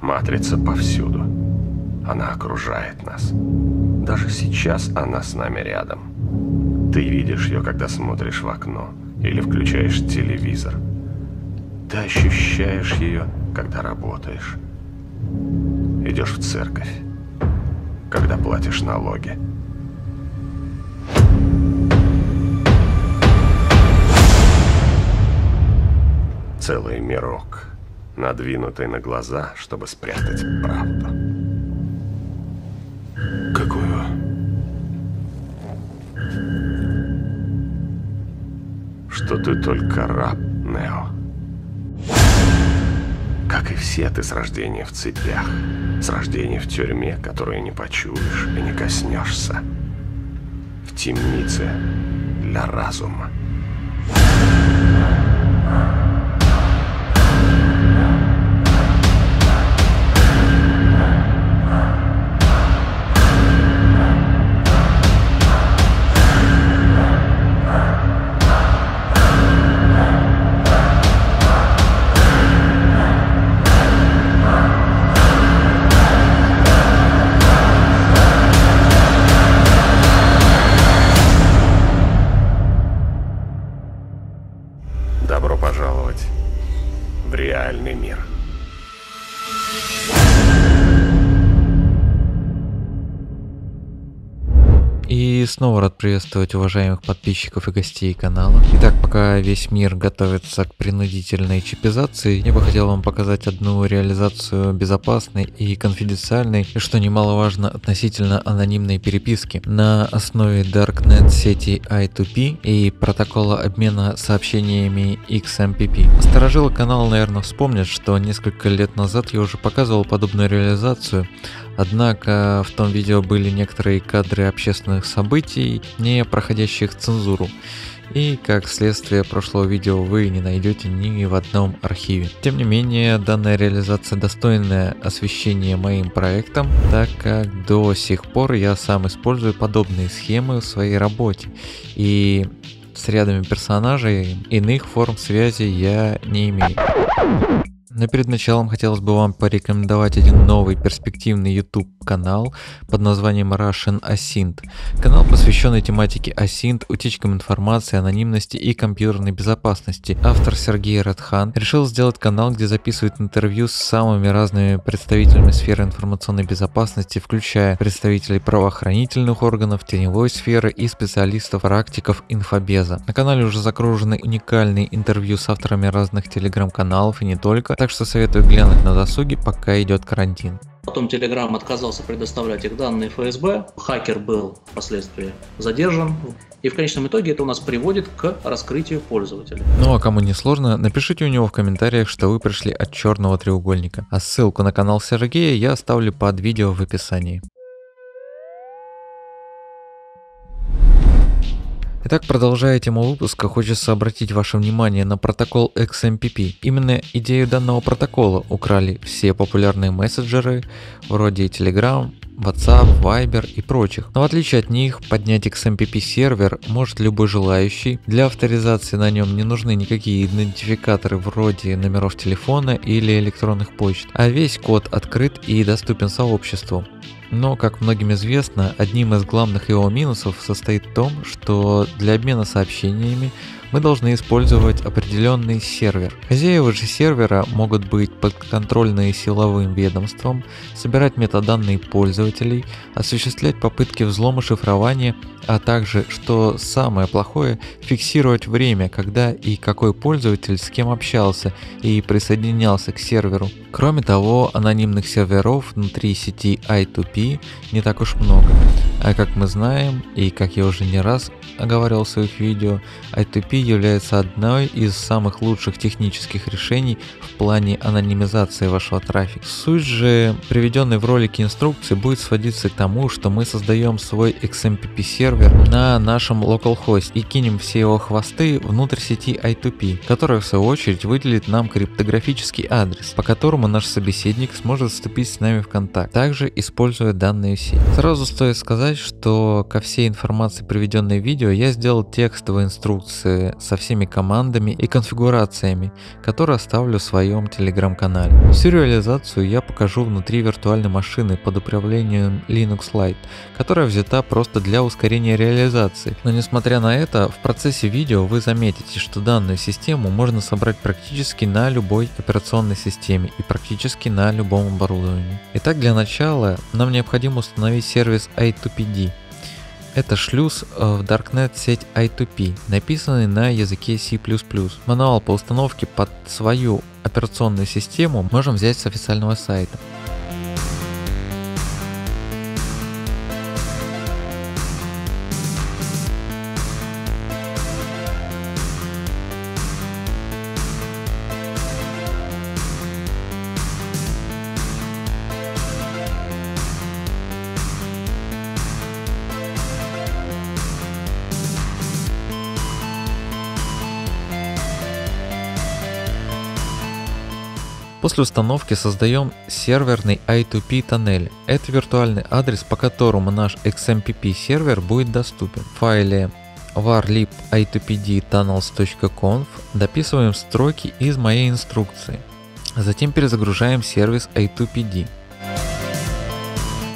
Матрица повсюду. Она окружает нас. Даже сейчас она с нами рядом. Ты видишь ее, когда смотришь в окно или включаешь телевизор. Ты ощущаешь ее, когда работаешь. Идешь в церковь, когда платишь налоги. Целый мирок, надвинутый на глаза, чтобы спрятать правду. Какую? Что ты только раб, Нео. Как и все, ты с рождения в цепях, с рождения в тюрьме, которую не почуешь и не коснешься. В темнице для разума. Добро пожаловать в реальный мир. И снова рад приветствовать уважаемых подписчиков и гостей канала. Итак, пока весь мир готовится к принудительной чипизации, я бы хотел вам показать одну реализацию безопасной и конфиденциальной, и что немаловажно, относительно анонимной переписки на основе Darknet сети I2P и протокола обмена сообщениями XMPP. Сторожилы канала, наверное, вспомнят, что несколько лет назад я уже показывал подобную реализацию, Однако в том видео были некоторые кадры общественных событий, не проходящих цензуру. И как следствие прошлого видео вы не найдете ни в одном архиве. Тем не менее, данная реализация достойная освещения моим проектом, так как до сих пор я сам использую подобные схемы в своей работе. И с рядами персонажей иных форм связи я не имею. Но перед началом хотелось бы вам порекомендовать один новый перспективный YouTube канал под названием Russian Asint. Канал, посвященный тематике Asint, утечкам информации, анонимности и компьютерной безопасности. Автор Сергей Радхан решил сделать канал, где записывает интервью с самыми разными представителями сферы информационной безопасности, включая представителей правоохранительных органов, теневой сферы и специалистов, практиков инфобеза. На канале уже загружены уникальные интервью с авторами разных телеграм-каналов и не только, так что советую глянуть на досуге, пока идет карантин. Потом Telegram отказался предоставлять их данные ФСБ. Хакер был впоследствии задержан. И в конечном итоге это у нас приводит к раскрытию пользователя. Ну а кому не сложно, напишите у него в комментариях, что вы пришли от черного треугольника. А ссылку на канал Сергея я оставлю под видео в описании. Итак, продолжая тему выпуска, хочется обратить ваше внимание на протокол XMPP. Именно идею данного протокола украли все популярные мессенджеры, вроде Telegram, WhatsApp, Viber и прочих. Но в отличие от них, поднять XMPP сервер может любой желающий. Для авторизации на нем не нужны никакие идентификаторы вроде номеров телефона или электронных почт, а весь код открыт и доступен сообществу. Но, как многим известно, одним из главных его минусов состоит в том, что для обмена сообщениями мы должны использовать определенный сервер. Хозяева же сервера могут быть подконтрольные силовым ведомством, собирать метаданные пользователей, осуществлять попытки взлома шифрования, а также, что самое плохое, фиксировать время, когда и какой пользователь с кем общался и присоединялся к серверу. Кроме того, анонимных серверов внутри сети I2P не так уж много. А как мы знаем, и как я уже не раз оговаривал в своих видео, I2P является одной из самых лучших технических решений в плане анонимизации вашего трафика. Суть же приведенной в ролике инструкции будет сводиться к тому, что мы создаем свой XMPP сервер на нашем localhost и кинем все его хвосты внутрь сети I2P, которая в свою очередь выделит нам криптографический адрес, по которому наш собеседник сможет вступить с нами в контакт, также используя данную сеть. Сразу стоит сказать, что ко всей информации, приведенной в видео, я сделал текстовые инструкции со всеми командами и конфигурациями, которые оставлю в своем телеграм-канале. Всю реализацию я покажу внутри виртуальной машины под управлением Linux Lite, которая взята просто для ускорения реализации. Но несмотря на это, в процессе видео вы заметите, что данную систему можно собрать практически на любой операционной системе и практически на любом оборудовании. Итак, для начала нам необходимо установить сервис i2PD. Это шлюз э, в Darknet сеть I2P, написанный на языке C++. Мануал по установке под свою операционную систему можем взять с официального сайта. После установки создаем серверный I2P тоннель. Это виртуальный адрес, по которому наш XMPP сервер будет доступен. В файле var i2pd tunnels.conf дописываем строки из моей инструкции. Затем перезагружаем сервис i2pd.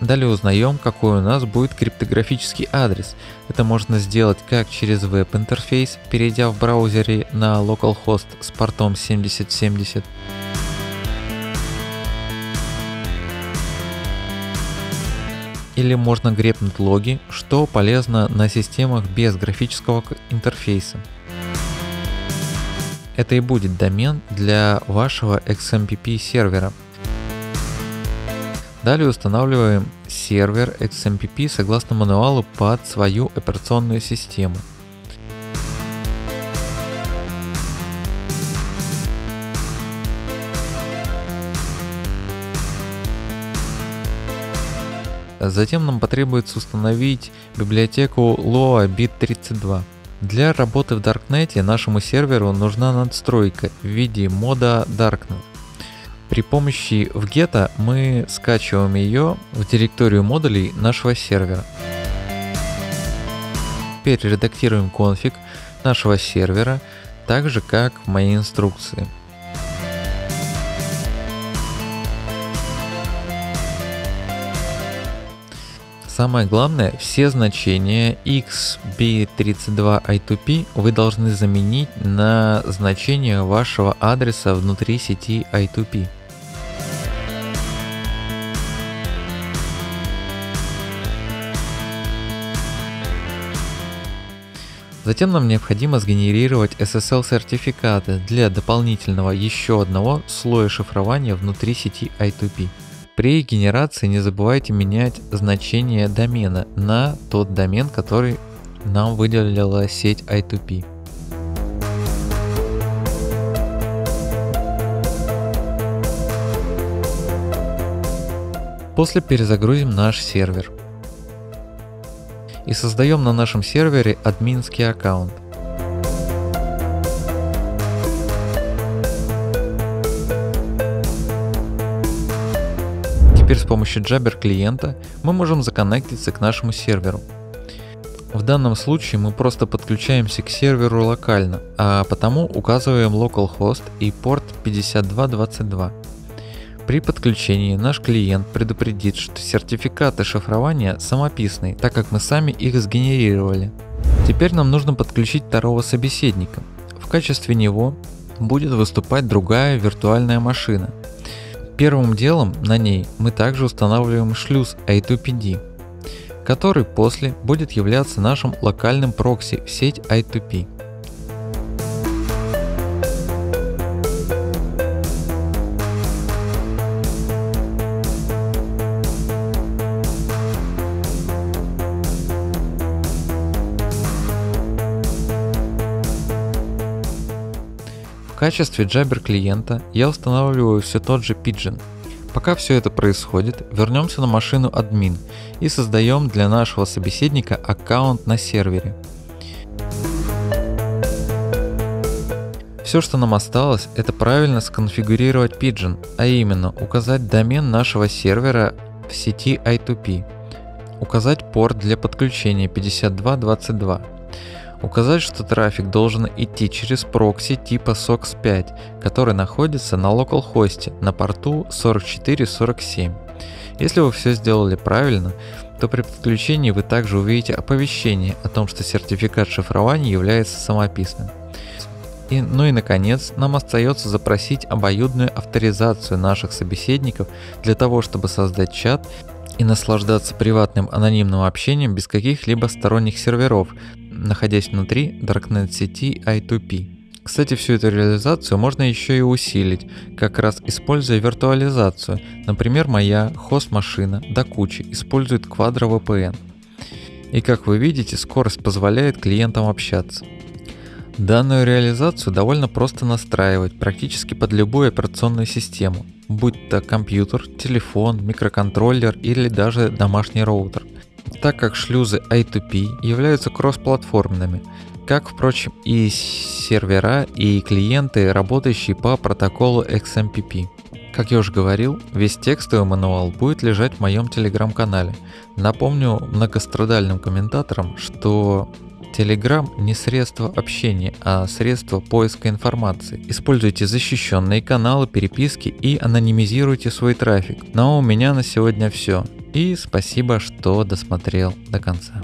Далее узнаем, какой у нас будет криптографический адрес. Это можно сделать как через веб-интерфейс, перейдя в браузере на localhost с портом 7070, или можно грепнуть логи, что полезно на системах без графического интерфейса. Это и будет домен для вашего XMPP сервера. Далее устанавливаем сервер XMPP согласно мануалу под свою операционную систему. Затем нам потребуется установить библиотеку Lua Bit32. Для работы в Darknet нашему серверу нужна надстройка в виде мода Darknet. При помощи вгета мы скачиваем ее в директорию модулей нашего сервера. Теперь редактируем конфиг нашего сервера, так же как в моей инструкции. Самое главное, все значения XB32I2P вы должны заменить на значение вашего адреса внутри сети I2P. Затем нам необходимо сгенерировать SSL сертификаты для дополнительного еще одного слоя шифрования внутри сети I2P. При генерации не забывайте менять значение домена на тот домен, который нам выделила сеть I2P. После перезагрузим наш сервер и создаем на нашем сервере админский аккаунт. Теперь с помощью Jabber клиента мы можем законнектиться к нашему серверу. В данном случае мы просто подключаемся к серверу локально, а потому указываем localhost и порт 5222. При подключении наш клиент предупредит, что сертификаты шифрования самописные, так как мы сами их сгенерировали. Теперь нам нужно подключить второго собеседника. В качестве него будет выступать другая виртуальная машина, Первым делом на ней мы также устанавливаем шлюз I2PD, который после будет являться нашим локальным прокси в сеть I2P. Качестве Jabber клиента я устанавливаю все тот же Pigeon. Пока все это происходит, вернемся на машину админ и создаем для нашего собеседника аккаунт на сервере. Все, что нам осталось, это правильно сконфигурировать Pigeon, а именно указать домен нашего сервера в сети I2P, указать порт для подключения 5222, Указать, что трафик должен идти через прокси типа SOX5, который находится на localhost на порту 4447. Если вы все сделали правильно, то при подключении вы также увидите оповещение о том, что сертификат шифрования является самописным. И, ну и наконец, нам остается запросить обоюдную авторизацию наших собеседников для того, чтобы создать чат и наслаждаться приватным анонимным общением без каких-либо сторонних серверов, находясь внутри Darknet сети I2P. Кстати, всю эту реализацию можно еще и усилить, как раз используя виртуализацию. Например, моя хост-машина до кучи использует Quadro VPN. И как вы видите, скорость позволяет клиентам общаться. Данную реализацию довольно просто настраивать практически под любую операционную систему, будь то компьютер, телефон, микроконтроллер или даже домашний роутер. Так как шлюзы I2P являются кроссплатформенными, как, впрочем, и сервера и клиенты, работающие по протоколу XMPP. Как я уже говорил, весь текстовый мануал будет лежать в моем телеграм-канале. Напомню многострадальным комментаторам, что Telegram не средство общения, а средство поиска информации. Используйте защищенные каналы переписки и анонимизируйте свой трафик. Но у меня на сегодня все. И спасибо, что досмотрел до конца.